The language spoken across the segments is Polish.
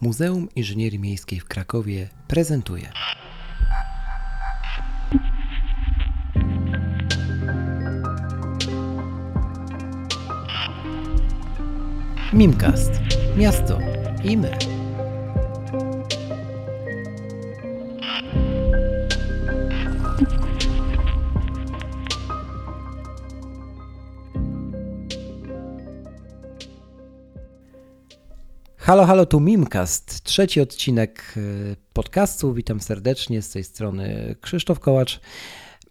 Muzeum Inżynierii Miejskiej w Krakowie prezentuje. Mimcast. Miasto i my. Halo, halo, tu Mimcast, trzeci odcinek y, podcastu. Witam serdecznie z tej strony Krzysztof Kołacz.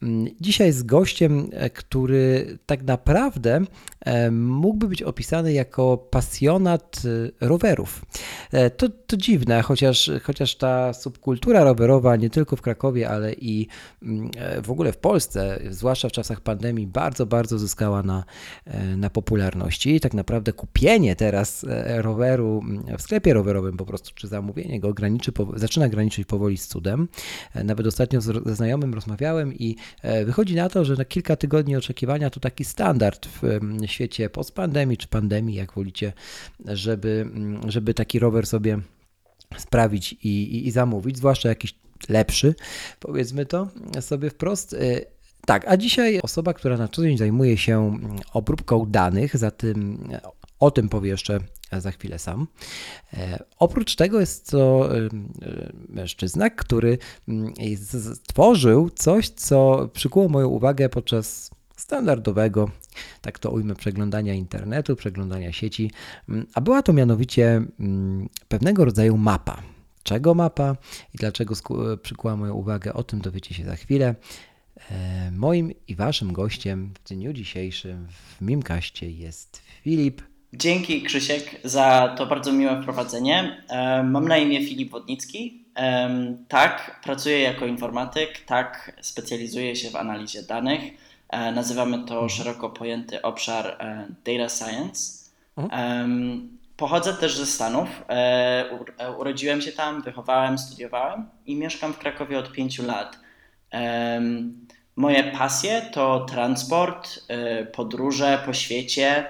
Mm, dzisiaj z gościem, e, który tak naprawdę e, mógłby być opisany jako pasjonat e, rowerów. To, to dziwne, chociaż, chociaż ta subkultura rowerowa nie tylko w Krakowie, ale i mm, w ogóle w Polsce, zwłaszcza w czasach pandemii, bardzo, bardzo zyskała na, na popularności. Tak naprawdę kupienie teraz roweru mm, w sklepie rowerowym po prostu, czy zamówienie go graniczy, zaczyna graniczyć powoli z cudem. Nawet ostatnio ze znajomym rozmawiałem i E, wychodzi na to, że na kilka tygodni oczekiwania to taki standard w świecie postpandemii czy pandemii, jak wolicie, żeby, mm, żeby taki rower sobie sprawić i, i, i zamówić, zwłaszcza jakiś lepszy, powiedzmy to sobie wprost. E, tak, a dzisiaj osoba, która na co dzień zajmuje się mm, obróbką danych, za tym o tym powie jeszcze za chwilę sam. E, oprócz tego jest to e, mężczyzna, który mm, stworzył coś, co przykuło moją uwagę podczas standardowego, tak to ujmę, przeglądania internetu, przeglądania sieci, mm, a była to mianowicie mm, pewnego rodzaju mapa. Czego mapa i dlaczego przykuła moją uwagę, o tym dowiecie się za chwilę. E, moim i waszym gościem w dniu dzisiejszym w Mimkaście jest Filip Dzięki Krzysiek za to bardzo miłe wprowadzenie. Mam na imię Filip Wodnicki. Tak, pracuję jako informatyk, tak, specjalizuję się w analizie danych. E, nazywamy to mhm. szeroko pojęty obszar e, data science. Mhm. Pochodzę też ze Stanów. E, urodziłem się tam, wychowałem, studiowałem i mieszkam w Krakowie od pięciu lat. Moje pasje to transport, podróże po świecie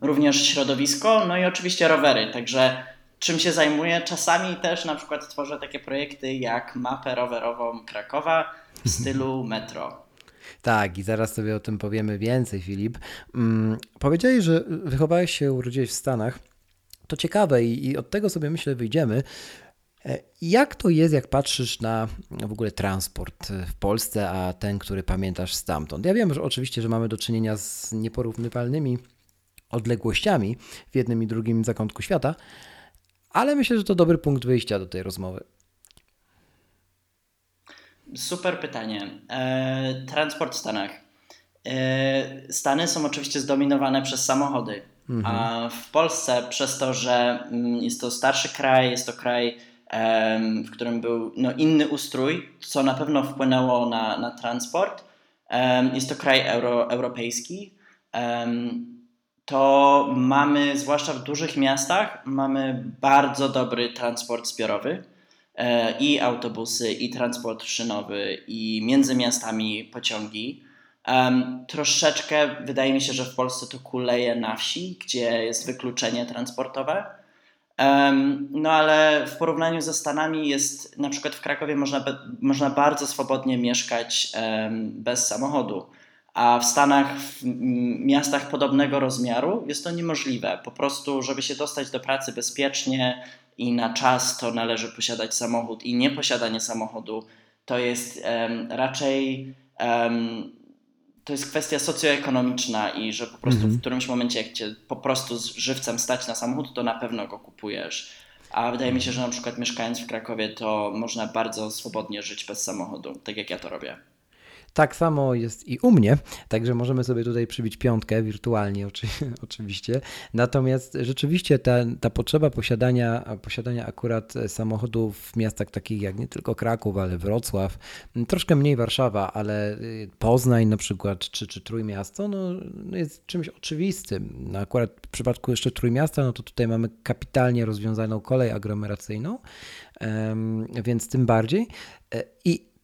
również środowisko, no i oczywiście rowery. Także czym się zajmuję? Czasami też na przykład tworzę takie projekty jak mapę rowerową Krakowa w stylu metro. Tak, i zaraz sobie o tym powiemy więcej, Filip. Hmm, powiedziałeś, że wychowałeś się, urodziłeś w Stanach. To ciekawe i, i od tego sobie myślę wyjdziemy. E, jak to jest, jak patrzysz na w ogóle transport w Polsce, a ten, który pamiętasz stamtąd? Ja wiem, że oczywiście, że mamy do czynienia z nieporównywalnymi odległościami w jednym i drugim zakątku świata, ale myślę, że to dobry punkt wyjścia do tej rozmowy. Super pytanie. E, transport w Stanach. E, Stany są oczywiście zdominowane przez samochody, mhm. a w Polsce przez to, że mm, jest to starszy kraj, jest to kraj w którym był no, inny ustrój, co na pewno wpłynęło na, na transport. Jest to kraj euro, europejski. To mamy, zwłaszcza w dużych miastach, mamy bardzo dobry transport zbiorowy e, i autobusy, i transport szynowy, i między miastami pociągi. Um, troszeczkę wydaje mi się, że w Polsce to kuleje na wsi, gdzie jest wykluczenie transportowe. No ale w porównaniu ze Stanami jest, na przykład w Krakowie można, można bardzo swobodnie mieszkać bez samochodu, a w Stanach, w miastach podobnego rozmiaru jest to niemożliwe. Po prostu, żeby się dostać do pracy bezpiecznie i na czas, to należy posiadać samochód i nieposiadanie samochodu to jest raczej to jest kwestia socjoekonomiczna i że po prostu w mhm. którymś momencie, jak cię po prostu z żywcem stać na samochód, to na pewno go kupujesz. A wydaje mi się, że na przykład mieszkając w Krakowie, to można bardzo swobodnie żyć bez samochodu, tak jak ja to robię. Tak samo jest i u mnie, także możemy sobie tutaj przybić piątkę wirtualnie oczy, oczywiście. Natomiast rzeczywiście ta, ta potrzeba posiadania, posiadania akurat samochodów w miastach takich jak nie tylko Kraków, ale Wrocław, troszkę mniej Warszawa, ale Poznań na przykład, czy, czy Trójmiasto, no, no jest czymś oczywistym. No akurat w przypadku jeszcze Trójmiasta, no to tutaj mamy kapitalnie rozwiązaną kolej aglomeracyjną, więc tym bardziej. E, I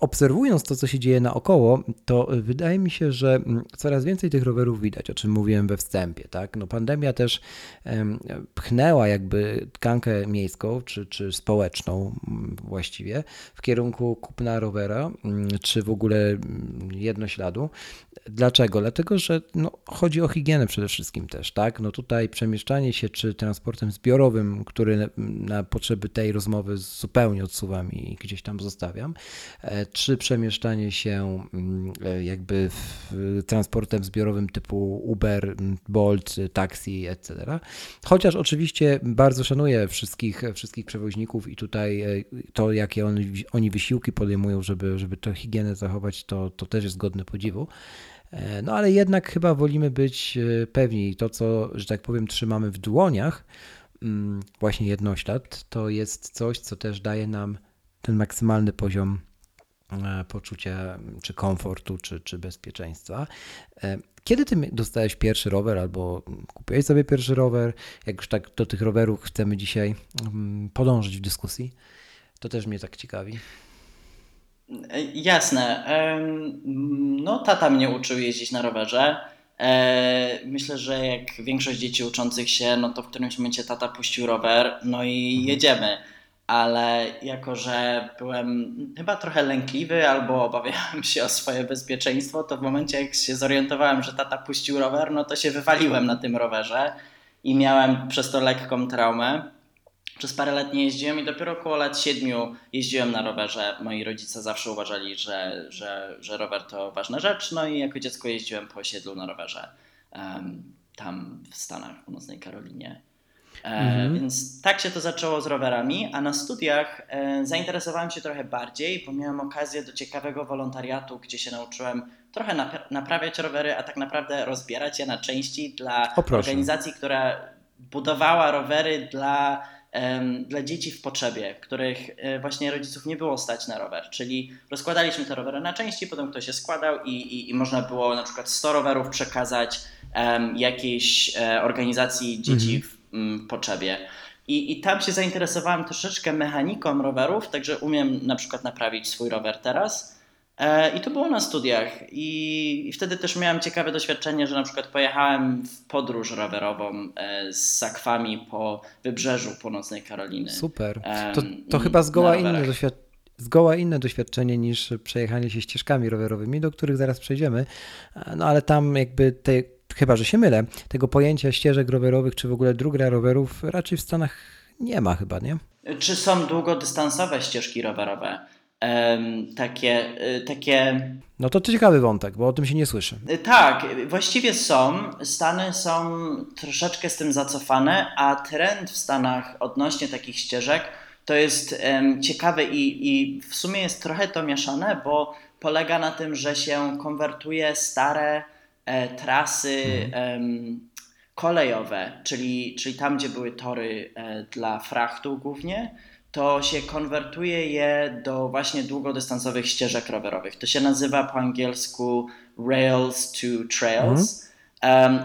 obserwując to, co się dzieje naokoło, to wydaje mi się, że mm, coraz więcej tych rowerów widać, o czym mówiłem we wstępie. Tak? No, pandemia też pchnęła jakby tkankę miejską czy, czy społeczną mm, właściwie w kierunku kupna rowera, mm, czy w ogóle jednośladu. Dlaczego? Dlatego, że no, chodzi o higienę przede wszystkim też. Tak? No, tutaj przemieszczanie się czy transportem zbiorowym, który na potrzeby tej rozmowy zupełnie odsuwam i gdzieś tam zostawiam, e, czy przemieszczanie się mm, e, jakby transportem zbiorowym typu Uber, Bolt, taxi, etc. Chociaż oczywiście bardzo szanuję wszystkich, wszystkich przewoźników i tutaj e, to, jakie oni, wysiłki podejmują, żeby, żeby tę higienę zachować, to, to też jest godne podziwu. No ale jednak chyba wolimy być pewni. To, co, że tak powiem, trzymamy w dłoniach, mm, właśnie jednoślad, to jest coś, co też daje nam ten maksymalny poziom E, poczucia czy komfortu, czy, czy bezpieczeństwa. E, kiedy ty dostałeś pierwszy rower albo kupiłeś sobie pierwszy rower? Jak już tak do tych rowerów chcemy dzisiaj mm, podążyć w dyskusji, to też mnie tak ciekawi. E, jasne. No, tata mnie uczył jeździć na rowerze. Myślę, że jak większość dzieci uczących się, no to w którymś momencie tata puścił rower, no i mhm. jedziemy ale jako, że byłem chyba trochę lękliwy albo obawiałem się o swoje bezpieczeństwo, to w momencie jak się zorientowałem, że tata puścił rower, no to się wywaliłem na tym rowerze i miałem przez to lekką traumę. Przez parę lat nie jeździłem i dopiero około lat siedmiu jeździłem na rowerze. Moi rodzice zawsze uważali, że, że, że rower to ważna rzecz, no i jako dziecko jeździłem po osiedlu na rowerze um, tam w Stanach, w Północnej Karolinie. E, mhm. Więc tak się to zaczęło z rowerami, a na studiach e, zainteresowałem się trochę bardziej, bo miałem okazję do ciekawego wolontariatu, gdzie się nauczyłem trochę naprawiać rowery, a tak naprawdę rozbierać je na części dla organizacji, która budowała rowery dla, dla dzieci w potrzebie, których e, właśnie rodziców nie było stać na rower. Czyli rozkładaliśmy te rowery na części, potem ktoś się składał i, i, i można było na przykład 100 rowerów przekazać jakiejś organizacji dzieci mhm. w potrzebie. I, I tam się zainteresowałem troszeczkę mechaniką rowerów, także umiem na przykład naprawić swój rower teraz. E, I to było na studiach. I, I, wtedy też miałem ciekawe doświadczenie, że na przykład pojechałem w podróż rowerową e, z sakwami po wybrzeżu północnej Karoliny. Super. To, to chyba zgoła inne doświadczenie zgoła inne doświadczenie niż przejechanie się ścieżkami rowerowymi, do których zaraz przejdziemy. E, no ale tam jakby te chyba że się mylę, tego pojęcia ścieżek rowerowych czy w ogóle dróg rowerów raczej w Stanach nie ma chyba, nie? Czy są długodystansowe ścieżki rowerowe? Um, takie, y, takie. No to ciekawy wątek, bo o tym się nie słyszy. Y, tak, właściwie są. Stany są troszeczkę z tym zacofane, a trend w Stanach odnośnie takich ścieżek to jest um, ciekawe i, i w sumie jest trochę to mieszane, bo polega na tym, że się konwertuje stare trasy mhm. kolejowe, czyli, czyli tam, gdzie były tory e, dla frachtu głównie, to się konwertuje je do właśnie długodystansowych ścieżek rowerowych. To się nazywa po angielsku Rails to Trails. Um,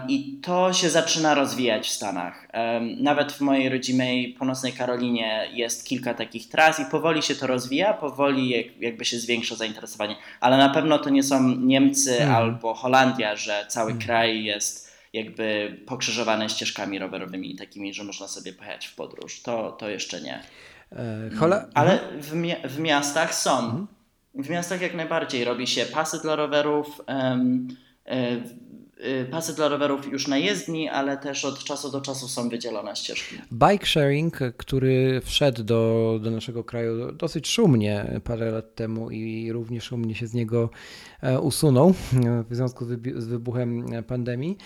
I to się zaczyna rozwijać w Stanach. Um, nawet w mojej rodzimej północnej Karolinie jest kilka takich tras i powoli się to rozwija, powoli jak, jakby się zwiększa zainteresowanie. Ale na pewno to nie są Niemcy hmm. albo Holandia, że cały hmm. kraj jest jakby pokrzyżowany ścieżkami rowerowymi, takimi, że można sobie pojechać w podróż. To, to jeszcze nie. E, Hola... Ale mhm. w, mi w miastach są. Hmm. W miastach jak najbardziej robi się pasy dla rowerów. Um, Y, pasy dla rowerów już na jezdni, ale też od czasu do czasu są wydzielone ścieżki. Bike sharing, który wszedł do, do naszego kraju dosyć szumnie parę lat temu i równie szumnie się z niego e, usunął w związku z wybuchem pandemii.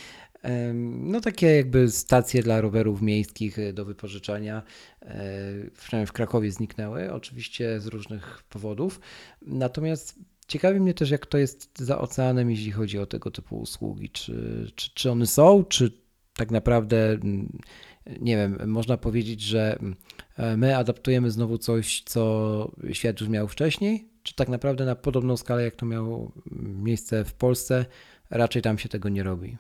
No takie jakby stacje dla rowerów miejskich do wypożyczania, e, przynajmniej w Krakowie zniknęły, oczywiście z różnych powodów. Natomiast Ciekawi mnie też, jak to jest za oceanem, jeśli chodzi o tego typu usługi. Czy, czy, czy one są, czy tak naprawdę, mm, nie wiem, można powiedzieć, że mm, my adaptujemy znowu coś, co świat już miał wcześniej, czy tak naprawdę na podobną skalę, jak to miało miejsce w Polsce, raczej tam się tego nie robi?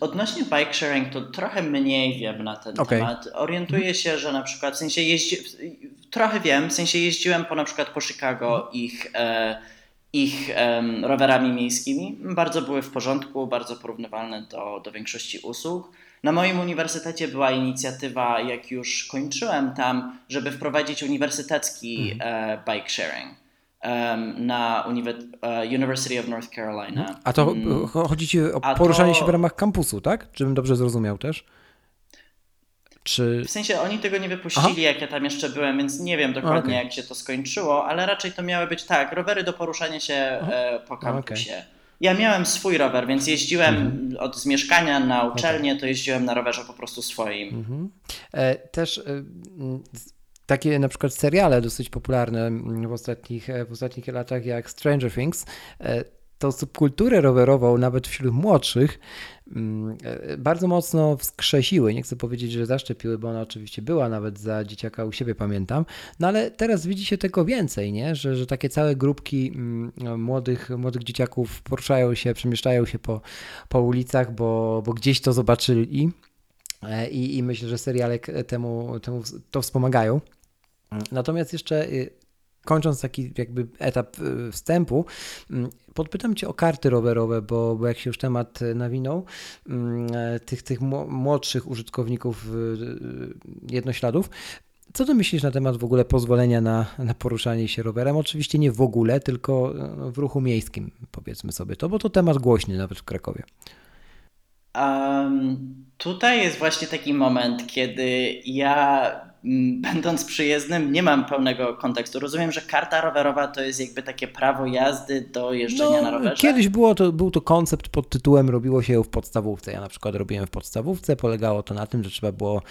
Odnośnie bike sharing, to trochę mniej wiem na ten okay. temat. Orientuję się, że na przykład w sensie jeździ, trochę wiem, w sensie jeździłem po na przykład po Chicago mhm. ich, e, ich um, rowerami miejskimi. Bardzo były w porządku, bardzo porównywalne do, do większości usług. Na moim uniwersytecie była inicjatywa, jak już kończyłem tam, żeby wprowadzić uniwersytecki mhm. e, bike sharing na e, University of North Carolina. A to mm. chodzi ci o poruszanie to... się w ramach kampusu, tak? Żebym dobrze zrozumiał też? Czy... W sensie oni tego nie wypuścili, Aha. jak ja tam jeszcze byłem, więc nie wiem dokładnie, okay. jak się to skończyło, ale raczej to miały być tak, rowery do poruszania się e, po kampusie. Okay. Ja miałem swój rower, więc jeździłem mhm. od z mieszkania na uczelnię, okay. to jeździłem na rowerze po prostu swoim. Mhm. E, też e, takie na przykład seriale dosyć popularne w ostatnich, w ostatnich latach jak Stranger Things e, tą subkulturę rowerową, nawet wśród młodszych, mm, e, bardzo mocno wskrzesiły. Nie chcę powiedzieć, że zaszczepiły, bo ona oczywiście była nawet za dzieciaka u siebie, pamiętam. No ale teraz widzi się tego więcej, nie? Że, że takie całe grupki mm, młodych, młodych dzieciaków poruszają się, przemieszczają się po, po ulicach, bo, bo gdzieś to zobaczyli. E, I, I myślę, że seriale temu, temu to wspomagają. Natomiast jeszcze y, kończąc taki jakby etap y, wstępu, mm, podpytam Cię o karty rowerowe, bo, bo jak się już temat nawinął, mm, tych, tych młodszych użytkowników y, jednośladów, co ty myślisz na temat w ogóle pozwolenia na, na poruszanie się rowerem? Oczywiście nie w ogóle, tylko w ruchu miejskim, powiedzmy sobie to, bo to temat głośny nawet w Krakowie. Um, tutaj jest właśnie taki moment, kiedy ja będąc przyjezdnym, nie mam pełnego kontekstu. Rozumiem, że karta rowerowa to jest jakby takie prawo jazdy do jeżdżenia no, na rowerze? Kiedyś było to, był to koncept pod tytułem robiło się ją w podstawówce. Ja na przykład robiłem w podstawówce. Polegało to na tym, że trzeba było,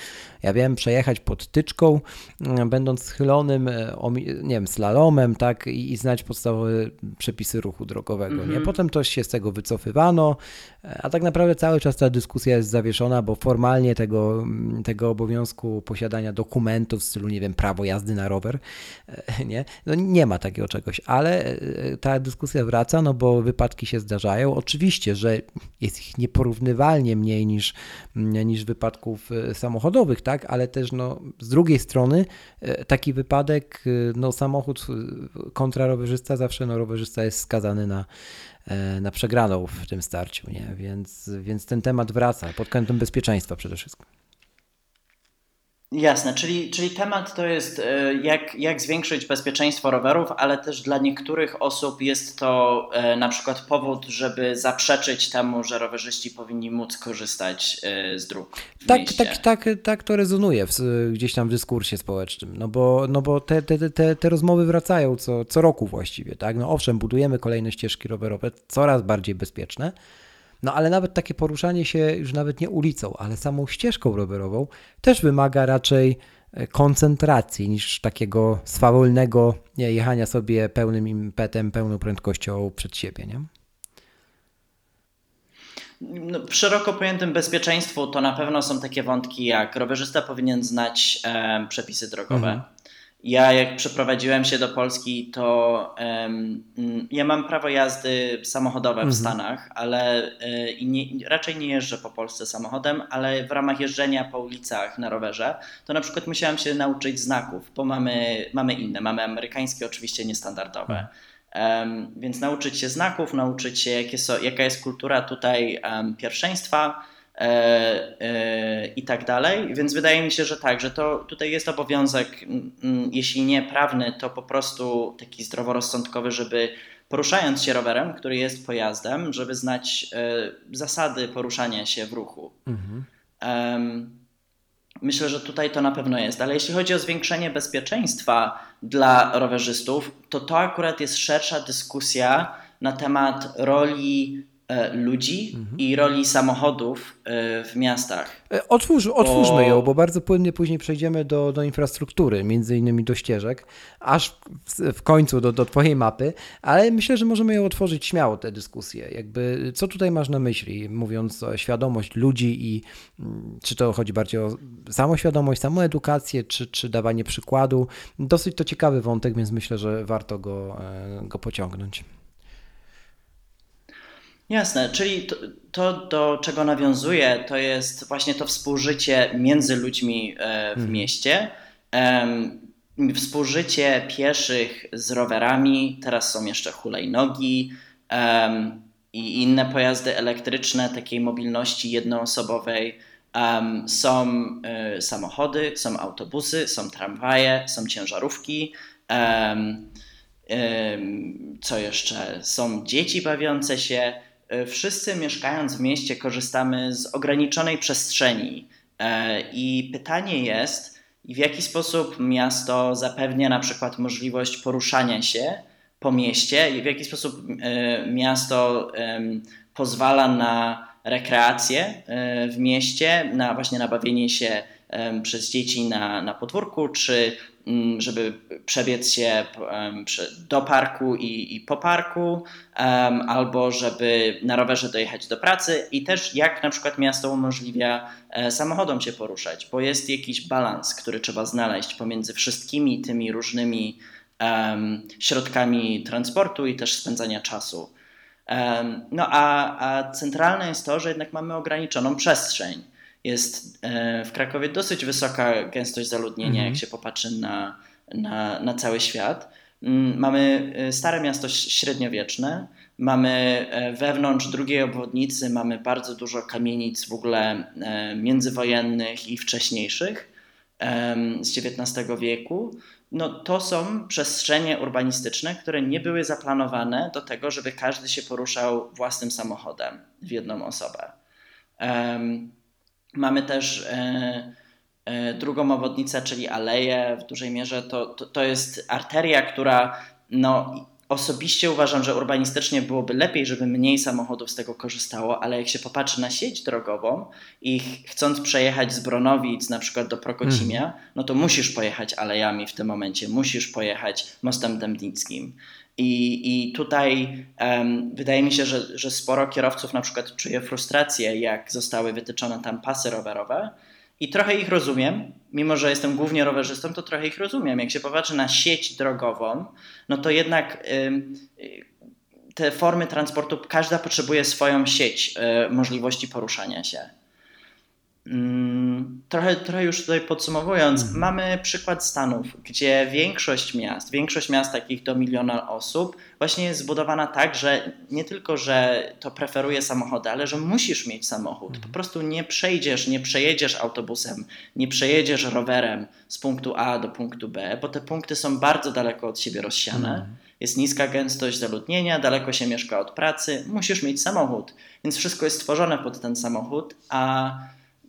ja wiem, przejechać pod tyczką, mm, będąc schylonym, e, nie wiem, slalomem, tak, i, i znać podstawowe przepisy ruchu drogowego. Mm -hmm. Nie? Mhm. Potem to się z tego wycofywano, a tak naprawdę cały czas ta dyskusja jest zawieszona, bo formalnie tego, tego obowiązku posiadania dokumentów dokumentów w stylu, nie wiem, prawo jazdy na rower, e, nie? No nie ma takiego czegoś, ale e, ta dyskusja wraca, no bo wypadki się zdarzają. Oczywiście, że jest ich nieporównywalnie mniej niż, niż wypadków e, samochodowych, tak? Ale też no, z drugiej strony taki wypadek, no samochód kontra rowerzysta, zawsze no, rowerzysta jest skazany na, na przegraną w tym starciu, nie? Więc, więc ten temat wraca pod kątem bezpieczeństwa przede wszystkim. Jasne, czyli, czyli temat to jest e, jak, jak zwiększyć bezpieczeństwo rowerów, ale też dla niektórych osób jest to e, na przykład powód, żeby zaprzeczyć temu, że rowerzyści powinni móc korzystać e, z dróg. tak, tak, tak, tak to rezonuje w, gdzieś tam w dyskursie społecznym, no bo, no bo te, te, te, te rozmowy wracają co, co roku właściwie. Tak? No owszem, budujemy kolejne ścieżki rowerowe, coraz bardziej bezpieczne. No ale nawet takie poruszanie się już nawet nie ulicą, ale samą ścieżką rowerową też wymaga raczej e, koncentracji niż takiego swawolnego jechania sobie pełnym impetem, pełną prędkością przed siebie, nie? No, przy szeroko pojętym bezpieczeństwu to na pewno są takie wątki jak rowerzysta powinien znać e, przepisy drogowe. Mhm. Ja jak przeprowadziłem się do Polski, to um, ja mam prawo jazdy samochodowe w mhm. Stanach, ale y, nie, raczej nie jeżdżę po Polsce samochodem, ale w ramach jeżdżenia po ulicach na rowerze, to na przykład musiałem się nauczyć znaków, bo mamy, mamy inne, mamy amerykańskie, oczywiście niestandardowe. Um, więc nauczyć się znaków, nauczyć się, jakie są, jaka jest kultura tutaj um, pierwszeństwa i tak dalej. Więc wydaje mi się, że tak, że to tutaj jest obowiązek, jeśli nie prawny, to po prostu taki zdroworozsądkowy, żeby poruszając się rowerem, który jest pojazdem, żeby znać e, zasady poruszania się w ruchu. Mhm. Myślę, że tutaj to na pewno jest, ale jeśli chodzi o zwiększenie bezpieczeństwa dla rowerzystów, to to akurat jest szersza dyskusja na temat roli E, ludzi mhm. i roli samochodów e, w miastach. E, otwórz, otwórzmy bo... ją, bo bardzo płynnie później przejdziemy do, do infrastruktury, między innymi do ścieżek, aż w, w końcu do, do Twojej mapy, ale myślę, że możemy ją otworzyć śmiało, tę dyskusję. Jakby, co tutaj masz na myśli, mówiąc o świadomość ludzi i mm, czy to chodzi bardziej o samoświadomość, samoedukację, czy, czy dawanie przykładu. Dosyć to ciekawy wątek, więc myślę, że warto go, go pociągnąć. Jasne, czyli to, to, do czego nawiązuje, to jest właśnie to współżycie między ludźmi e, w hmm. mieście. współżycie pieszych z rowerami, teraz są jeszcze hulajnogi i inne pojazdy elektryczne takiej mobilności jednoosobowej. Są y, samochody, są autobusy, są tramwaje, są ciężarówki. Co jeszcze? Są dzieci bawiące się. E, wszyscy mieszkając w mieście korzystamy z ograniczonej przestrzeni. E, I pytanie jest, w jaki sposób miasto zapewnia na przykład możliwość poruszania się po mieście i w jaki sposób e, miasto pozwala na rekreację w mieście, na właśnie na bawienie się przez dzieci na, na podwórku, czy Mm, żeby przebiec się do parku i, i po parku, albo żeby na rowerze dojechać do pracy i też jak na przykład miasto umożliwia e, samochodom się poruszać, bo jest jakiś balans, który trzeba znaleźć pomiędzy wszystkimi tymi różnymi środkami transportu i też spędzania czasu. no a, a centralne jest to, że jednak mamy ograniczoną przestrzeń jest e, w Krakowie dosyć wysoka gęstość zaludnienia, jak mhm. się popatrzy na, na, na cały świat. Mm, mamy e, stare miasto średniowieczne, mamy e, wewnątrz drugiej obwodnicy mamy bardzo dużo kamienic w ogóle międzywojennych i wcześniejszych z XIX wieku. No, to są przestrzenie urbanistyczne, które nie były zaplanowane do tego, żeby każdy się poruszał własnym samochodem w jedną osobę. Mamy też e, e, drugą obwodnicę, czyli aleję. W dużej mierze to, to, to jest arteria, która no, osobiście uważam, że urbanistycznie byłoby lepiej, żeby mniej samochodów z tego korzystało, ale jak się popatrzy na sieć drogową i chcąc przejechać z Bronowic na przykład do Prokocimia, mm. no to musisz pojechać alejami w tym momencie, musisz pojechać mostem dębnickim. I, I tutaj um, wydaje mi się, że, że sporo kierowców na przykład czuje frustrację, jak zostały wytyczone tam pasy rowerowe. I trochę ich rozumiem, mimo że jestem głównie rowerzystą, to trochę ich rozumiem. Jak się popatrzy na sieć drogową, no to jednak te formy transportu, każda potrzebuje swoją sieć y, możliwości poruszania się. Mm, trochę, trochę już tutaj podsumowując, mhm. mamy przykład Stanów, gdzie większość miast, większość miast takich do miliona osób właśnie jest zbudowana tak, że nie tylko, że to preferuje samochody, ale że musisz mieć samochód. Po mhm. prostu nie przejdziesz, nie przejedziesz autobusem, nie przejedziesz rowerem z punktu A do punktu B, bo te punkty są bardzo daleko od siebie rozsiane. Mhm. Jest niska gęstość zaludnienia, daleko się mieszka od pracy, musisz mieć samochód. Więc wszystko jest stworzone pod ten samochód, a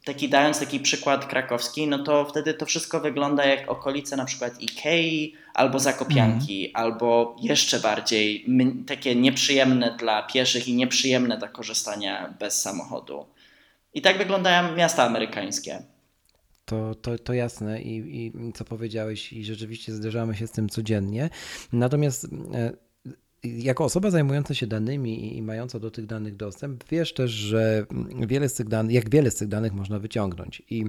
taki dając taki przykład krakowski, no to wtedy to wszystko wygląda jak okolice na przykład Ikei albo Zakopianki, mm. albo jeszcze bardziej takie nieprzyjemne dla pieszych i nieprzyjemne do korzystania bez samochodu. I tak wyglądają miasta amerykańskie. To, to, to jasne I, i co powiedziałeś, i rzeczywiście zderzamy się z tym codziennie. Natomiast e, jako osoba zajmująca się danymi i mająca do tych danych dostęp, wiesz też, że wiele z tych danych, jak wiele z tych danych można wyciągnąć. I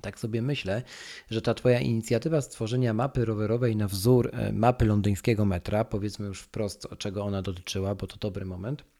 tak sobie myślę, że ta Twoja inicjatywa stworzenia mapy rowerowej na wzór e, mapy londyńskiego metra, powiedzmy już wprost, czego ona dotyczyła, bo to dobry moment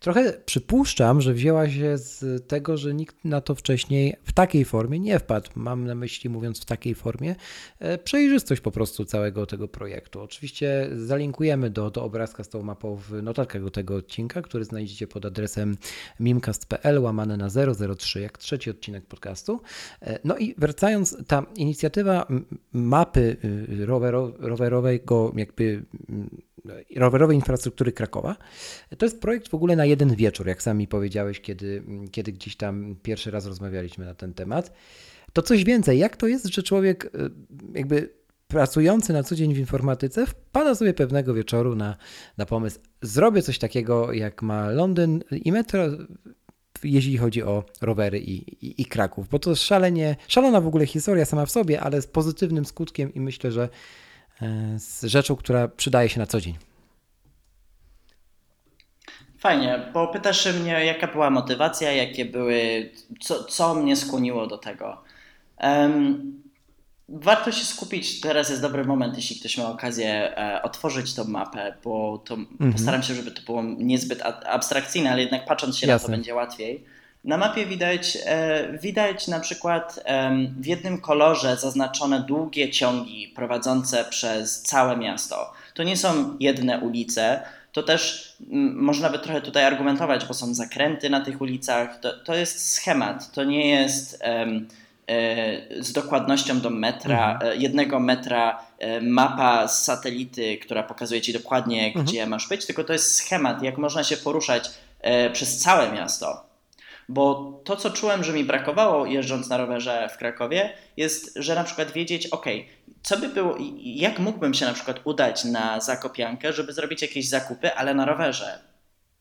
trochę przypuszczam, że wzięła się z tego, że nikt na to wcześniej w takiej formie nie wpadł. Mam na myśli, mówiąc w takiej formie, e, przejrzystość po prostu całego tego projektu. Oczywiście zalinkujemy do, do obrazka z tą mapą w notatkach do tego odcinka, który znajdziecie pod adresem mimcast.pl łamane na 003, jak trzeci odcinek podcastu. E, no i wracając, ta inicjatywa mapy y, rowerowego jakby rowerowej infrastruktury Krakowa. To jest projekt w ogóle na jeden wieczór, jak sami powiedziałeś, kiedy, kiedy gdzieś tam pierwszy raz rozmawialiśmy na ten temat. To coś więcej, jak to jest, że człowiek e, jakby pracujący na co dzień w informatyce wpada sobie pewnego wieczoru na, na pomysł, zrobię coś takiego jak ma Londyn i metro, jeśli chodzi o rowery i, i, i, Kraków, bo to szalenie, szalona w ogóle historia sama w sobie, ale z pozytywnym skutkiem i myślę, że E, z rzeczą, która przydaje się na co dzień. Fajnie, bo pytasz mnie, jaka była motywacja, jakie były, co, co mnie skłoniło do tego. Um, warto się skupić, teraz jest dobry moment, jeśli ktoś ma okazję e, otworzyć tą mapę, bo to mhm. postaram się, żeby to było niezbyt abstrakcyjne, ale jednak patrząc się Jasne. na to będzie łatwiej. Na mapie widać, e, widać na przykład w jednym kolorze zaznaczone długie ciągi prowadzące przez całe miasto. To nie są jedne ulice, to też można by trochę tutaj argumentować, bo są zakręty na tych ulicach. To, to jest schemat, to nie jest e, z dokładnością do metra, mhm. E, jednego metra mapa z satelity, która pokazuje ci dokładnie, mhm. gdzie masz być, tylko to jest schemat, jak można się poruszać przez całe miasto. Bo to, co czułem, że mi brakowało jeżdżąc na rowerze w Krakowie, jest, że na przykład wiedzieć, ok, co by było, jak mógłbym się na przykład udać na Zakopiankę, żeby zrobić jakieś zakupy, ale na rowerze.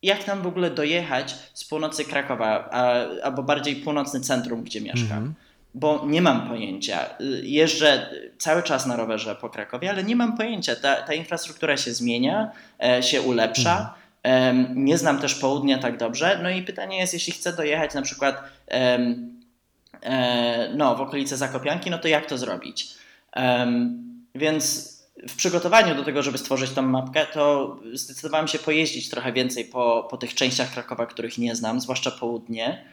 Jak tam w ogóle dojechać z północy Krakowa, a, albo bardziej północny centrum, gdzie mieszkam. Mm -hmm. Bo nie mam pojęcia. Jeżdżę cały czas na rowerze po Krakowie, ale nie mam pojęcia. Ta, ta infrastruktura się zmienia, e, się ulepsza. Nie znam też południa tak dobrze. No i pytanie jest, jeśli chcę dojechać na przykład e, no, w okolice Zakopianki, no to jak to zrobić? Więc w przygotowaniu do tego, żeby stworzyć tą mapkę, to zdecydowałem się pojeździć trochę więcej po, po tych częściach Krakowa, których nie znam, zwłaszcza południe.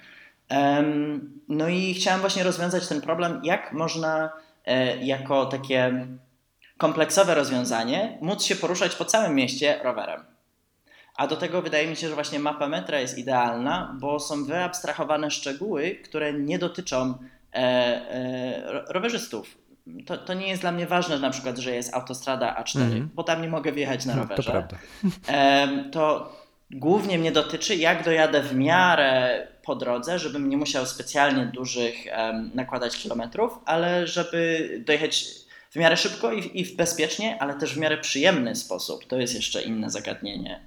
No i chciałem właśnie rozwiązać ten problem, jak można e, jako takie kompleksowe rozwiązanie móc się poruszać po całym mieście rowerem. A do tego wydaje mi się, że właśnie mapa metra jest idealna, bo są wyabstrahowane szczegóły, które nie dotyczą e, e, rowerzystów. To, to nie jest dla mnie ważne, na przykład, że jest autostrada A4, mm. bo tam nie mogę wjechać na rowerze. No, to prawda. E, to głównie mnie dotyczy, jak dojadę w miarę po drodze, żebym nie musiał specjalnie dużych nakładać kilometrów, ale żeby dojechać w miarę szybko i, i bezpiecznie, ale też w miarę przyjemny sposób. To jest jeszcze inne zagadnienie.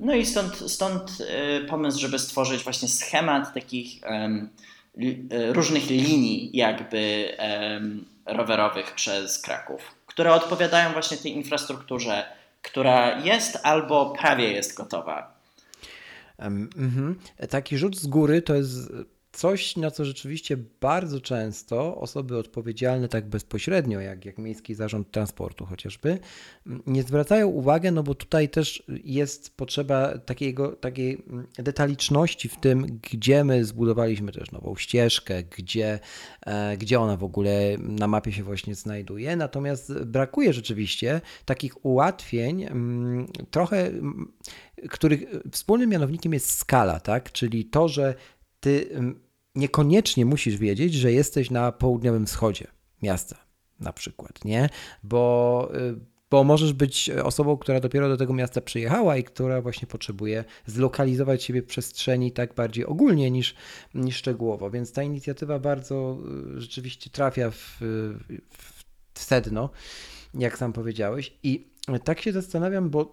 No i stąd, stąd e, pomysł, żeby stworzyć właśnie schemat takich e, różnych linii jakby rowerowych przez Kraków, które odpowiadają właśnie tej infrastrukturze, która jest albo prawie jest gotowa. Um, Taki rzut z góry to jest coś, na co rzeczywiście bardzo często osoby odpowiedzialne tak bezpośrednio, jak, jak Miejski Zarząd Transportu chociażby, nie zwracają uwagi, no bo tutaj też jest potrzeba takiego, takiej detaliczności w tym, gdzie my zbudowaliśmy też nową ścieżkę, gdzie, e, gdzie ona w ogóle na mapie się właśnie znajduje. Natomiast brakuje rzeczywiście takich ułatwień, trochę których wspólnym mianownikiem jest skala, tak? Czyli to, że ty niekoniecznie musisz wiedzieć, że jesteś na południowym wschodzie miasta, na przykład, nie? Bo, y, bo możesz być osobą, która dopiero do tego miasta przyjechała i która właśnie potrzebuje zlokalizować siebie w przestrzeni tak bardziej ogólnie niż, niż szczegółowo. Więc ta inicjatywa bardzo y, rzeczywiście trafia w, w sedno, jak sam powiedziałeś. I tak się zastanawiam, bo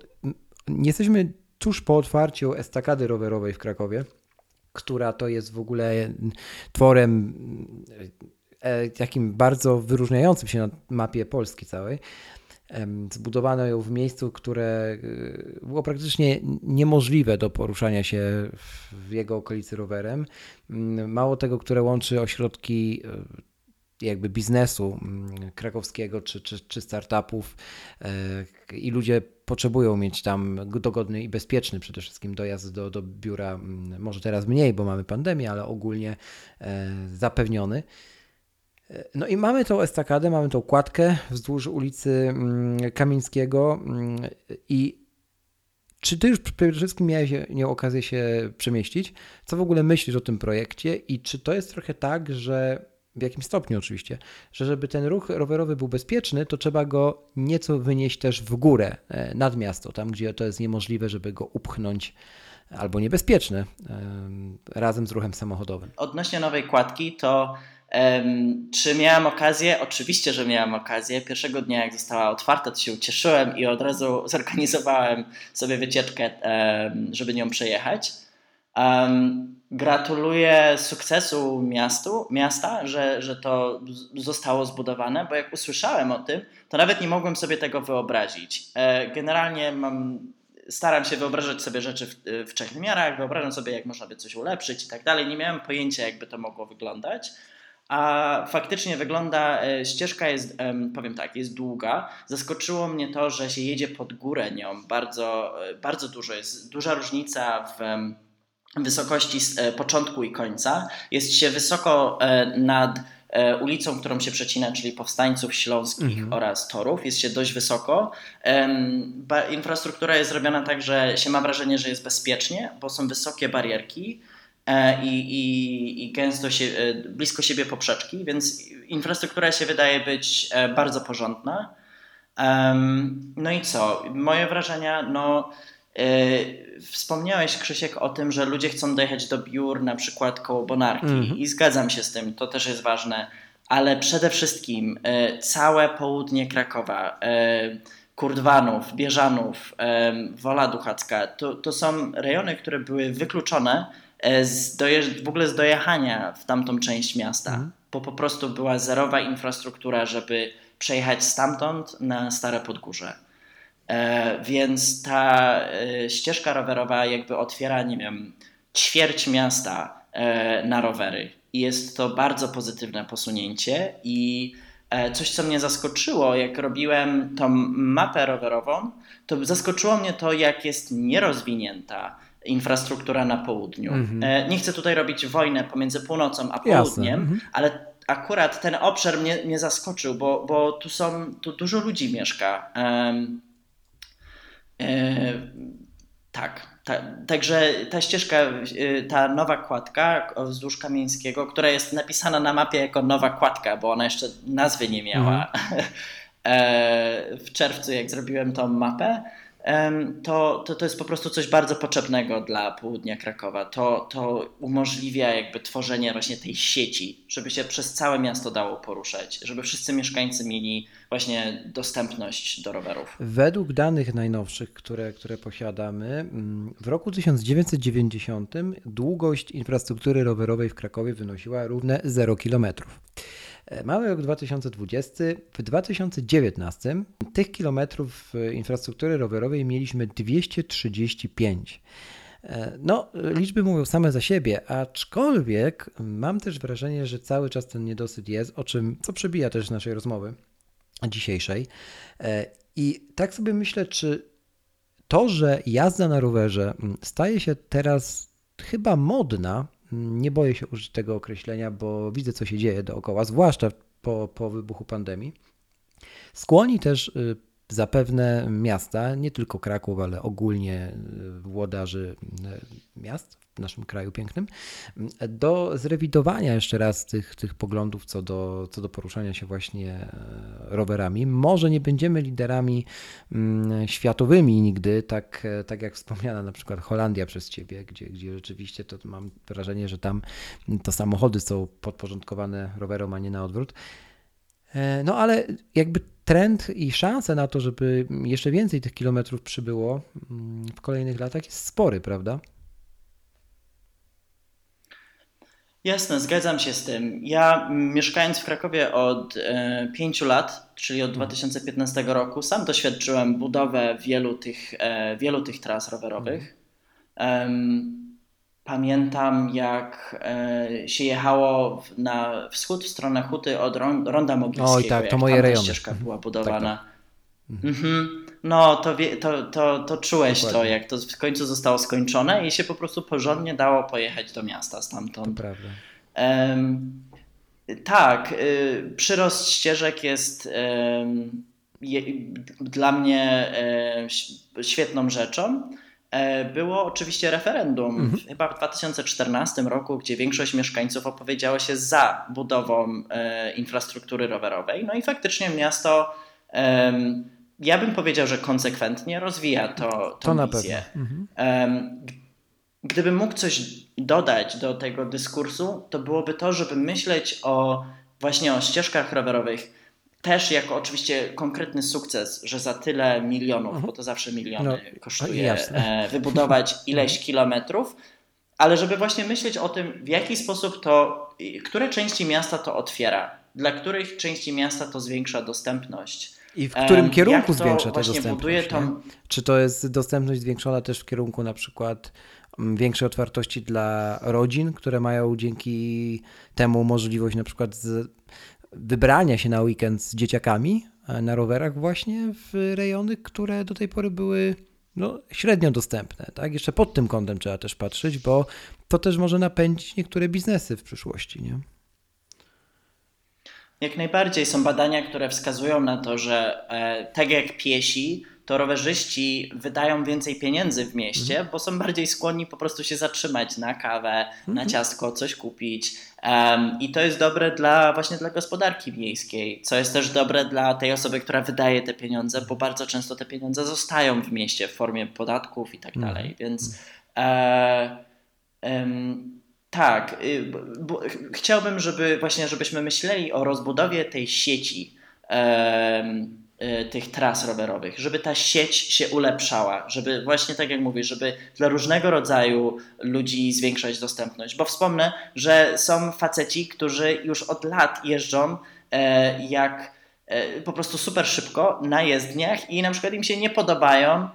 jesteśmy tuż po otwarciu estakady rowerowej w Krakowie która to jest w ogóle tworem e, takim bardzo wyróżniającym się na mapie Polski całej. Zbudowano ją w miejscu, które e, było praktycznie niemożliwe do poruszania się w jego okolicy rowerem. Mało tego, które łączy ośrodki e, jakby biznesu mm, krakowskiego czy, czy, czy startupów i ludzie potrzebują mieć tam dogodny i bezpieczny przede wszystkim dojazd do, do biura, mm, może teraz mniej, bo mamy pandemię, ale ogólnie e, zapewniony. E, no i mamy tą estakadę, mamy tą kładkę wzdłuż ulicy mm, Kamińskiego i czy ty już przede wszystkim miałeś nie okazję się przemieścić? Co w ogóle myślisz o tym projekcie i czy to jest trochę tak, że w jakim stopniu oczywiście, że żeby ten ruch rowerowy był bezpieczny, to trzeba go nieco wynieść też w górę, e, nad miasto, tam gdzie to jest niemożliwe, żeby go upchnąć albo niebezpieczne razem z ruchem samochodowym. Odnośnie nowej kładki, to um, czy miałem okazję? Oczywiście, że miałem okazję. Pierwszego dnia, jak została otwarta, to się ucieszyłem i od razu zorganizowałem sobie wycieczkę, um, żeby nią przejechać. Um, gratuluję sukcesu miastu, miasta, że, że to zostało zbudowane, bo jak usłyszałem o tym, to nawet nie mogłem sobie tego wyobrazić. E, generalnie mam, staram się wyobrażać sobie rzeczy w, w trzech wymiarach, wyobrażam sobie, jak można by coś ulepszyć i tak dalej. Nie miałem pojęcia, jakby to mogło wyglądać. A faktycznie wygląda, e, ścieżka jest, powiem tak, jest długa. Zaskoczyło mnie to, że się jedzie pod górę nią bardzo, e, bardzo dużo. Jest duża różnica w wysokości początku i końca. Jest się wysoko nad ulicą, którą się przecina, czyli Powstańców Śląskich mhm. oraz Torów. Jest się dość wysoko. Infrastruktura jest zrobiona tak, że się ma wrażenie, że jest bezpiecznie, bo są wysokie barierki. I, i, i gęsto się, blisko siebie poprzeczki, więc infrastruktura się wydaje być bardzo porządna. No i co? Moje wrażenia, no. Yy, wspomniałeś, Krzysiek, o tym, że ludzie chcą dojechać do biur na przykład koło Bonarki mm-hmm. i zgadzam się z tym, to też jest ważne, ale przede wszystkim yy, całe południe Krakowa, yy, Kurdwanów, Bieżanów, Wola Duchacka, to, to są rejony, które były wykluczone z dojeżdż- w ogóle z dojechania w tamtą część miasta, mm. bo po prostu była zerowa infrastruktura, żeby przejechać stamtąd na Stare Podgórze. E, więc ta e, ścieżka rowerowa jakby otwiera, nie wiem, ćwierć miasta e, na rowery. I jest to bardzo pozytywne posunięcie i coś, co mnie zaskoczyło, jak robiłem tą mapę rowerową, to zaskoczyło mnie to, jak jest nierozwinięta infrastruktura na południu. Mhm. Nie chcę tutaj robić wojnę pomiędzy północą a południem, mhm. ale akurat ten obszar mnie, mnie zaskoczył, bo, bo tu są, tu dużo ludzi mieszka. Um, tak, ta, także ta ścieżka, e, ta nowa kładka wzdłuż Kamieńskiego, która jest napisana na mapie jako nowa kładka, bo ona jeszcze nazwy nie miała. Mhm. E, w czerwcu, jak zrobiłem tą mapę, to, to, to jest po prostu coś bardzo potrzebnego dla południa Krakowa. To, to umożliwia jakby tworzenie właśnie tej sieci, żeby się przez całe miasto dało poruszać, żeby wszyscy mieszkańcy mieli właśnie dostępność do rowerów. Według danych najnowszych, które, które posiadamy, mm, w roku 1990 długość infrastruktury rowerowej w Krakowie wynosiła równe 0 kilometrów. E, mamy rok 2020. W 2019 tych kilometrów e, infrastruktury rowerowej mieliśmy 235. E, no, liczby mówią same za siebie, aczkolwiek mam też wrażenie, że cały czas ten niedosyt jest, o czym, co przebija też naszej rozmowy dzisiejszej. I tak sobie myślę, czy to, że jazda na rowerze staje się teraz chyba modna, nie boję się użyć tego określenia, bo widzę, co się dzieje dookoła, zwłaszcza po, po wybuchu pandemii. Skłoni też y, zapewne miasta, nie tylko Kraków, ale ogólnie y, włodarzy y, miast naszym kraju pięknym, do zrewidowania jeszcze raz tych, tych poglądów co do, co do poruszania się właśnie e, rowerami. Może nie będziemy liderami mm, światowymi nigdy, tak, e, tak jak wspomniana na przykład Holandia przez Ciebie, gdzie, gdzie rzeczywiście to mam wrażenie, że tam to samochody są podporządkowane rowerom, a nie na odwrót. E, no ale jakby trend i szanse na to, żeby jeszcze więcej tych kilometrów przybyło mm, w kolejnych latach jest spory, prawda? Jasne, zgadzam się z tym. Ja mieszkając w Krakowie od e, pięciu lat, czyli od 2015 mhm. roku, sam doświadczyłem budowę wielu tych, e, wielu tych tras rowerowych. Pamiętam, jak e, się jechało na wschód w stronę Huty od Ronda Mogilskiego. Oj tak, to moje rejony. ścieżka była budowana. Tak, tak. Mhm. No, to, to, to, to czułeś Dokładnie. to, jak to w końcu zostało skończone i się po prostu porządnie dało pojechać do miasta stamtąd. To prawda. Um, tak, y, przyrost ścieżek jest je, dla mnie y, świetną rzeczą. E, było oczywiście referendum mhm. chyba w 2014 roku, gdzie większość mieszkańców opowiedziało się za budową e, infrastruktury rowerowej. No i faktycznie miasto, ja bym powiedział, że konsekwentnie rozwija to, to na wizję. Mhm. Gdybym mógł coś dodać do tego dyskursu, to byłoby to, żeby myśleć o właśnie o ścieżkach rowerowych też jako oczywiście konkretny sukces, że za tyle milionów, mhm. bo to zawsze miliony no, kosztuje, e, wybudować ileś mhm. kilometrów, ale żeby właśnie myśleć o tym, w jaki sposób to, które części miasta to otwiera, dla których części miasta to zwiększa dostępność. I w którym kierunku zwiększa tę dostępność? Tą... Czy to jest dostępność zwiększona też w kierunku na przykład mm, większej otwartości dla rodzin, które mają dzięki temu możliwość na przykład z wybrania się na weekend z dzieciakami e, na rowerach właśnie w rejony, które do tej pory były no, średnio dostępne. Tak? Jeszcze pod tym kątem trzeba też patrzeć, bo to też może napędzić niektóre biznesy w przyszłości. Nie? Jak najbardziej są badania, które wskazują na to, że e, tak jak piesi, to rowerzyści wydają więcej pieniędzy w mieście, mhm. bo są bardziej skłonni po prostu się zatrzymać na kawę, mhm. na ciastko, coś kupić. Um, I to jest dobre dla właśnie dla gospodarki miejskiej, co jest też dobre dla tej osoby, która wydaje te pieniądze, bo bardzo często te pieniądze zostają w mieście w formie podatków i tak mhm. dalej. Więc e, tak, y, bo, chciałbym, żeby właśnie, żebyśmy myśleli o rozbudowie tej sieci. Y, tych tras rowerowych, żeby ta sieć się ulepszała, żeby właśnie tak jak mówię, żeby dla różnego rodzaju ludzi zwiększać dostępność. Bo wspomnę, że są faceci, którzy już od lat jeżdżą e, jak e, po prostu super szybko na jezdniach i na przykład im się nie podobają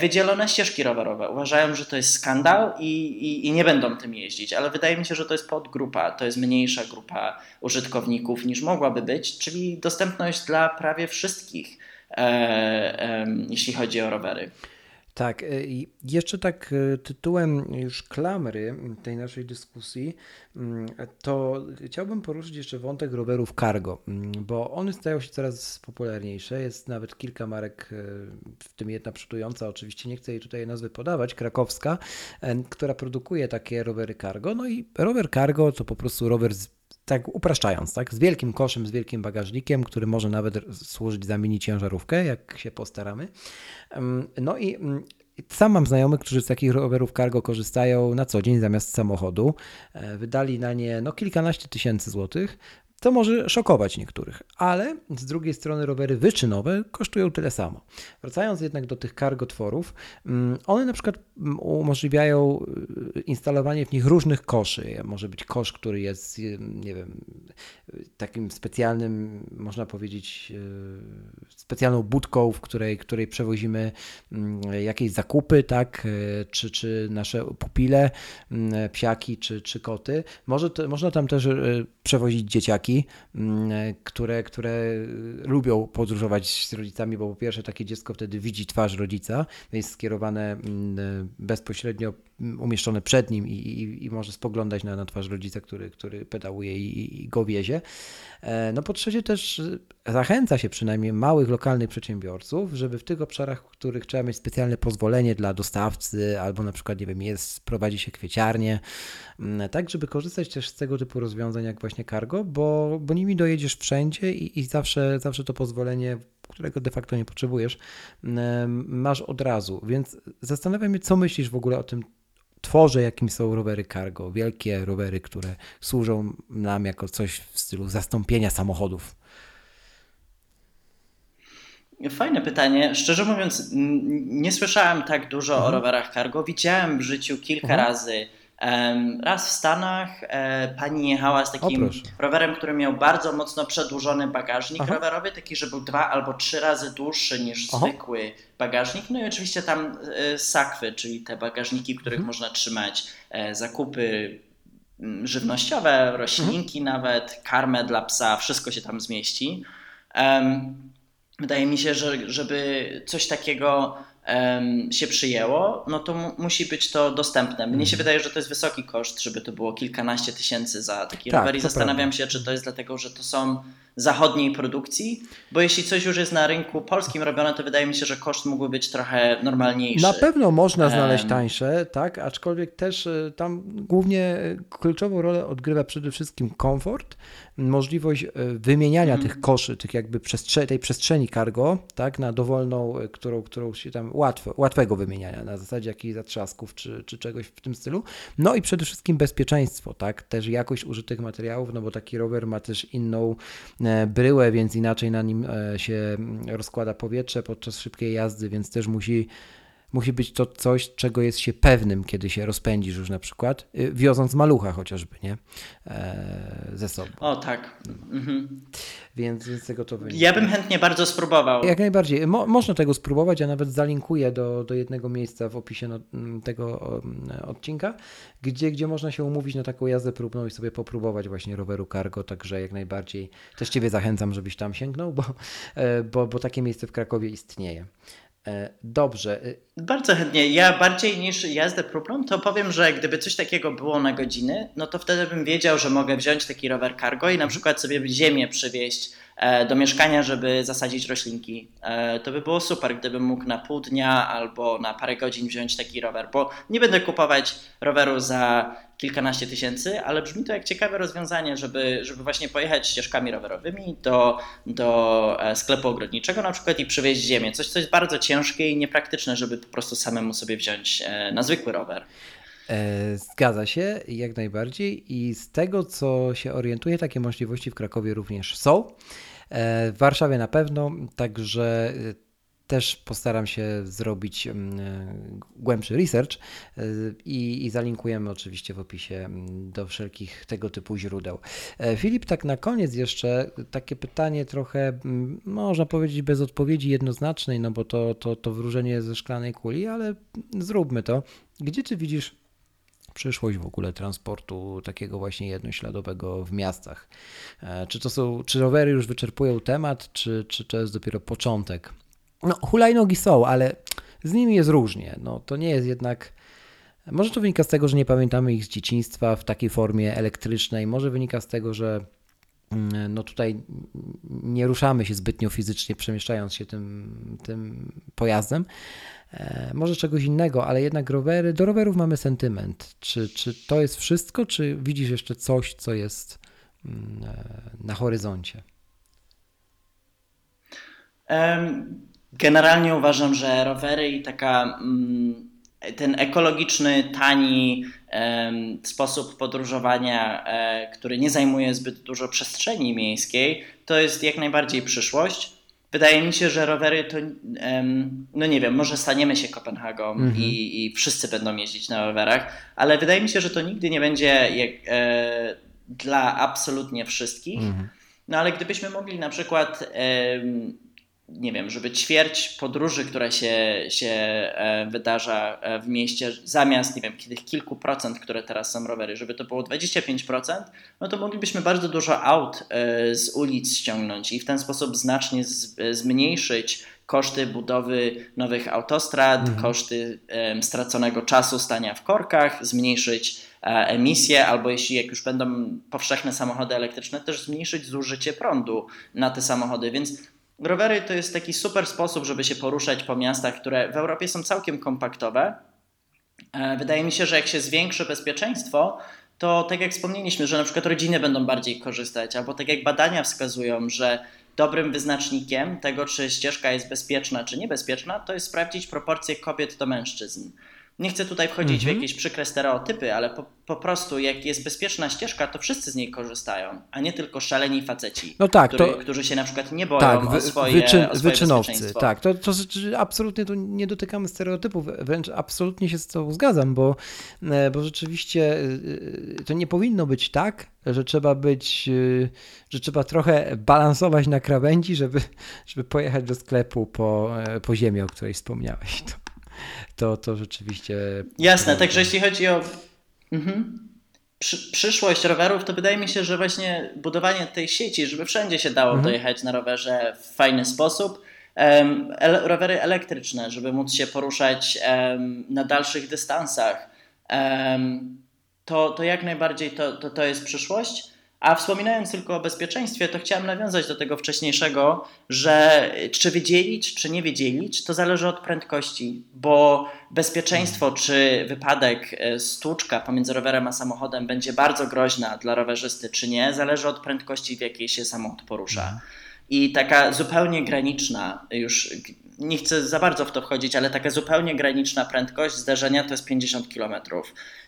wydzielone ścieżki rowerowe. Uważają, że to jest skandal i, i, i, nie będą tym jeździć, ale wydaje mi się, że to jest podgrupa, to jest mniejsza grupa użytkowników niż mogłaby być, czyli dostępność dla prawie wszystkich, e, e, jeśli chodzi o rowery. Tak, e, i jeszcze tak e, tytułem już klamry tej naszej dyskusji, mm, to chciałbym poruszyć jeszcze wątek rowerów cargo, mm, bo one stają się coraz popularniejsze. Jest nawet kilka marek, e, w tym jedna przodująca, oczywiście nie chcę jej tutaj nazwy podawać, krakowska, która produkuje takie rowery cargo. No i rower cargo to po prostu rower z tak upraszczając, tak, z wielkim koszem, z wielkim bagażnikiem, który może nawet służyć za mini ciężarówkę, jak się postaramy. No i mm, sam mam znajomych, którzy z takich rowerów cargo korzystają na co dzień zamiast samochodu. E, wydali na nie no, kilkanaście tysięcy złotych. To może szokować niektórych, ale z drugiej strony rowery wyczynowe kosztują tyle samo. Wracając jednak do tych kargotworów, mm, one na przykład mm, umożliwiają y, instalowanie w nich różnych koszy. Może być kosz, który jest, y, nie wiem, takim specjalnym, można powiedzieć, y, specjalną budką, w której, której przewozimy mm, jakieś zakupy, tak, czy, czy nasze pupile, psiaki, czy, czy koty. Może to, można tam też przewozić dzieciaki Mm, które, które lubią podróżować z rodzicami, bo po pierwsze takie dziecko wtedy widzi twarz rodzica, jest skierowane mm, bezpośrednio umieszczone przed nim i, i, i może spoglądać na, na twarz rodzica, który, który pedałuje i, i go wiezie. E, no po trzecie też zachęca się przynajmniej małych, lokalnych przedsiębiorców, żeby w tych obszarach, w których trzeba mieć specjalne pozwolenie dla dostawcy albo na przykład, nie wiem, jest, prowadzi się kwieciarnię, mm, tak, żeby korzystać też z tego typu rozwiązań jak właśnie cargo, bo, bo nimi dojedziesz wszędzie i, i zawsze, zawsze to pozwolenie którego de facto nie potrzebujesz, masz od razu. Więc zastanawiam się, co myślisz w ogóle o tym tworze, jakim są rowery cargo. Wielkie rowery, które służą nam jako coś w stylu zastąpienia samochodów. Fajne pytanie. Szczerze mówiąc, nie słyszałem tak dużo mhm. o rowerach cargo. Widziałem w życiu kilka mhm. razy Raz w Stanach e, pani jechała z takim rowerem, który miał bardzo mocno przedłużony bagażnik Aha. rowerowy, taki, że był dwa albo trzy razy dłuższy niż Aha. zwykły bagażnik. No i oczywiście tam e, sakwy, czyli te bagażniki, w których mhm. można trzymać e, zakupy żywnościowe, roślinki mhm. nawet, karmę dla psa, wszystko się tam zmieści. Wydaje mi się, że żeby coś takiego się przyjęło, no to musi być to dostępne. Mnie się mhm. wydaje, że to jest wysoki koszt, żeby to było kilkanaście tysięcy za taki tak, rower i zastanawiam prawda. się, czy to jest dlatego, że to są zachodniej produkcji, bo jeśli coś już jest na rynku polskim robione, to wydaje mi się, że koszt mógłby być trochę normalniejszy. Na pewno można znaleźć tańsze, tak, aczkolwiek też e, tam głównie e, kluczową rolę odgrywa przede wszystkim komfort, możliwość e, wymieniania mm. tych koszy, tych jakby przestrze tej przestrzeni cargo, tak, na dowolną, którą, którą się tam łatwo, łatwego wymieniania, na zasadzie jakichś zatrzasków czy, czy czegoś w tym stylu. No i przede wszystkim bezpieczeństwo, tak, też jakość użytych materiałów, no bo taki rower ma też inną bryłę, więc inaczej na nim e, się rozkłada powietrze podczas szybkiej jazdy, więc też musi musi być to coś, czego jest się pewnym, kiedy się rozpędzisz już na przykład, y, wioząc malucha chociażby, nie? E, ze sobą. O, tak. Mhm. Więc, więc tego to wynika. Ja bym chętnie bardzo spróbował. Jak najbardziej. Mo można tego spróbować, ja nawet zalinkuję do, do jednego miejsca w opisie no, tego odcinka, gdzie, gdzie można się umówić na taką jazdę próbną i sobie popróbować właśnie roweru cargo, także jak najbardziej też Ciebie zachęcam, żebyś tam sięgnął, bo, e, bo, bo takie miejsce w Krakowie istnieje. E, dobrze. Bardzo chętnie. Ja bardziej niż jazdę próbną, to powiem, że gdyby coś takiego było na godziny, no to wtedy bym wiedział, że mogę wziąć taki rower cargo i na przykład sobie ziemię przywieźć do mieszkania, żeby zasadzić roślinki. E, to by było super, gdybym mógł na pół dnia albo na parę godzin wziąć taki rower, bo nie będę kupować roweru za kilkanaście tysięcy, ale brzmi to jak ciekawe rozwiązanie, żeby, żeby właśnie pojechać ścieżkami rowerowymi do, do e, sklepu ogrodniczego na przykład i przywieźć ziemię. Coś, co jest bardzo ciężkie i niepraktyczne, żeby po prostu samemu sobie wziąć na zwykły rower. Zgadza się, jak najbardziej. I z tego, co się orientuję, takie możliwości w Krakowie również są. E, w Warszawie na pewno, także e, też postaram się zrobić mm, e, głębszy research i, i, zalinkujemy oczywiście w opisie do wszelkich tego typu źródeł. Filip, tak na koniec jeszcze takie pytanie trochę, można powiedzieć bez odpowiedzi jednoznacznej, no bo to, to, to wróżenie ze szklanej kuli, ale zróbmy to. Gdzie ty widzisz przyszłość w ogóle transportu takiego właśnie jednośladowego w miastach. E, czy to są, czy rowery już wyczerpują temat, czy, czy to jest dopiero początek? No, hulajnogi są, ale z nimi jest różnie. No, to nie jest jednak. Może to wynika z tego, że nie pamiętamy ich z dzieciństwa w takiej formie elektrycznej, może wynika z tego, że mm, no tutaj nie ruszamy się zbytnio fizycznie, przemieszczając się tym, tym pojazdem. E, może czegoś innego, ale jednak rowery, do rowerów mamy sentyment. Czy, czy to jest wszystko, czy widzisz jeszcze coś, co jest mm, e, na horyzoncie? Generalnie uważam, że rowery i taka mm, ten ekologiczny, tani sposób podróżowania, e, który nie zajmuje zbyt dużo przestrzeni miejskiej, to jest jak najbardziej przyszłość. Wydaje mi się, że rowery to, no nie wiem, może staniemy się Kopenhagą mhm. i, i, wszyscy będą jeździć na rowerach, ale wydaje mi się, że to nigdy nie będzie jak, e, dla absolutnie wszystkich. Mhm. No ale gdybyśmy mogli na przykład e, nie wiem, żeby ćwierć podróży, która się, się e, wydarza e, w mieście, zamiast, nie wiem, tych kilku procent, które teraz są rowery, żeby to było 25%, no to moglibyśmy bardzo dużo aut e, z ulic ściągnąć i w ten sposób znacznie zmniejszyć koszty budowy nowych autostrad, mhm. koszty straconego czasu stania w korkach, zmniejszyć emisje, albo jeśli jak już będą powszechne samochody elektryczne, też zmniejszyć zużycie prądu na te samochody, więc Rowery to jest taki super sposób, żeby się poruszać po miastach, które w Europie są całkiem kompaktowe. E, wydaje mi się, że jak się zwiększy bezpieczeństwo, to tak jak wspomnieliśmy, że na przykład rodziny będą bardziej korzystać, albo tak jak badania wskazują, że dobrym wyznacznikiem tego, czy ścieżka jest bezpieczna, czy niebezpieczna, to jest sprawdzić proporcje kobiet do mężczyzn. Nie chcę tutaj wchodzić w mhm. jakieś przykre stereotypy, ale po, po, prostu jak jest bezpieczna ścieżka, to wszyscy z niej korzystają, a nie tylko szaleni faceci, no tak, który, to, którzy się na przykład nie boją tak, wy, o swoje, wyczyn, o swoje wyczynowcy. Tak, to, to absolutnie tu nie dotykamy stereotypów, wręcz absolutnie się z tą zgadzam, bo, e, bo rzeczywiście e, e, to nie powinno być tak, że trzeba być, że trzeba trochę balansować na krawędzi, żeby, żeby pojechać do sklepu po, po ziemię, o której wspomniałeś. To to, to rzeczywiście. Jasne, także jeśli chodzi o mhm. Przy, przyszłość rowerów, to wydaje mi się, że właśnie budowanie tej sieci, żeby wszędzie się dało mhm. dojechać na rowerze w fajny sposób. Um, ele, rowery elektryczne, żeby móc się poruszać um, na dalszych dystansach. Um, to, to jak najbardziej to, to, to jest przyszłość. A wspominając tylko o bezpieczeństwie, to chciałem nawiązać do tego wcześniejszego, że czy wydzielić, czy nie wydzielić, to zależy od prędkości, bo bezpieczeństwo czy wypadek, e, stłuczka pomiędzy rowerem a samochodem będzie bardzo groźna dla rowerzysty, czy nie, zależy od prędkości, w jakiej się samochód porusza. Mhm. I taka zupełnie graniczna, już nie chcę za bardzo w to wchodzić, ale taka zupełnie graniczna prędkość zdarzenia to jest 50 km.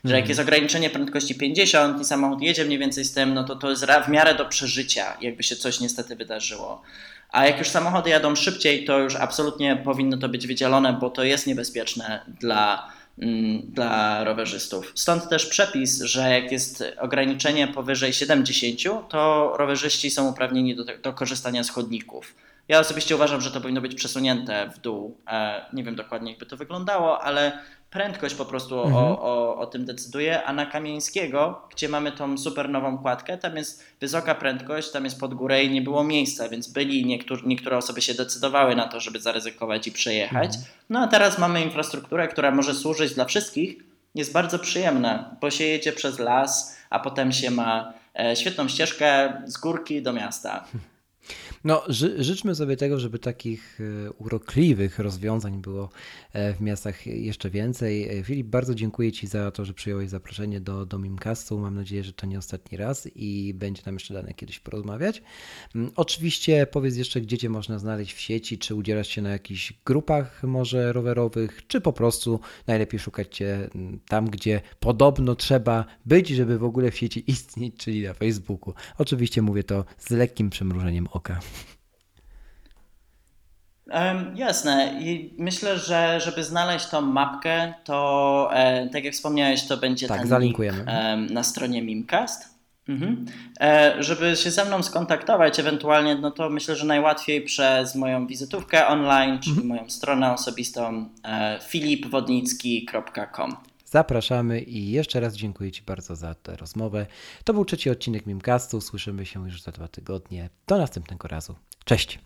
Że jak mhm. jest ograniczenie prędkości 50 i samochód jedzie mniej więcej z tym, no to to jest w miarę do przeżycia, jakby się coś niestety wydarzyło. A jak już samochody jadą szybciej, to już absolutnie powinno to być wydzielone, bo to jest niebezpieczne dla, mm, dla rowerzystów. Stąd też przepis, że jak jest ograniczenie powyżej 70, to rowerzyści są uprawnieni do, do korzystania z chodników Ja osobiście uważam, że to powinno być przesunięte w dół. E, nie wiem dokładnie, jakby to wyglądało, ale prędkość po prostu mhm. o, o, o tym decyduje, a na Kamieńskiego, gdzie mamy tą super nową kładkę, tam jest wysoka prędkość, tam jest pod górę i nie było miejsca, więc byli niektóre, niektóre osoby się decydowały na to, żeby zaryzykować i przejechać. Mhm. No a teraz mamy infrastrukturę, która może służyć dla wszystkich, jest bardzo przyjemna, bo się jedzie przez las, a potem się ma e, świetną ścieżkę z górki do miasta. No, ży, życzmy sobie tego, żeby takich e, urokliwych rozwiązań było e, w miastach jeszcze więcej. E, Filip, bardzo dziękuję Ci za to, że przyjąłeś zaproszenie do, do Mimcastu. Mam nadzieję, że to nie ostatni raz i będzie nam jeszcze dane kiedyś porozmawiać. Mm, oczywiście powiedz jeszcze, gdzie Cię można znaleźć w sieci, czy udzielasz się na jakichś grupach może rowerowych, czy po prostu najlepiej szukać Cię mm, tam, gdzie podobno trzeba być, żeby w ogóle w sieci istnieć, czyli na Facebooku. Oczywiście mówię to z lekkim przymrużeniem oka. Jasne. I myślę, że żeby znaleźć tą mapkę, to e, tak jak wspomniałeś, to będzie tak, ten zalinkujemy. link na stronie Mimcast. Mhm. E, żeby się ze mną skontaktować ewentualnie, no to myślę, że najłatwiej przez moją wizytówkę online, czyli mhm. moją stronę osobistą e, filipwodnicki.com. Zapraszamy i jeszcze raz dziękuję Ci bardzo za tę rozmowę. To był trzeci odcinek Mimcastu. Słyszymy się już za dwa tygodnie. Do następnego razu. Cześć!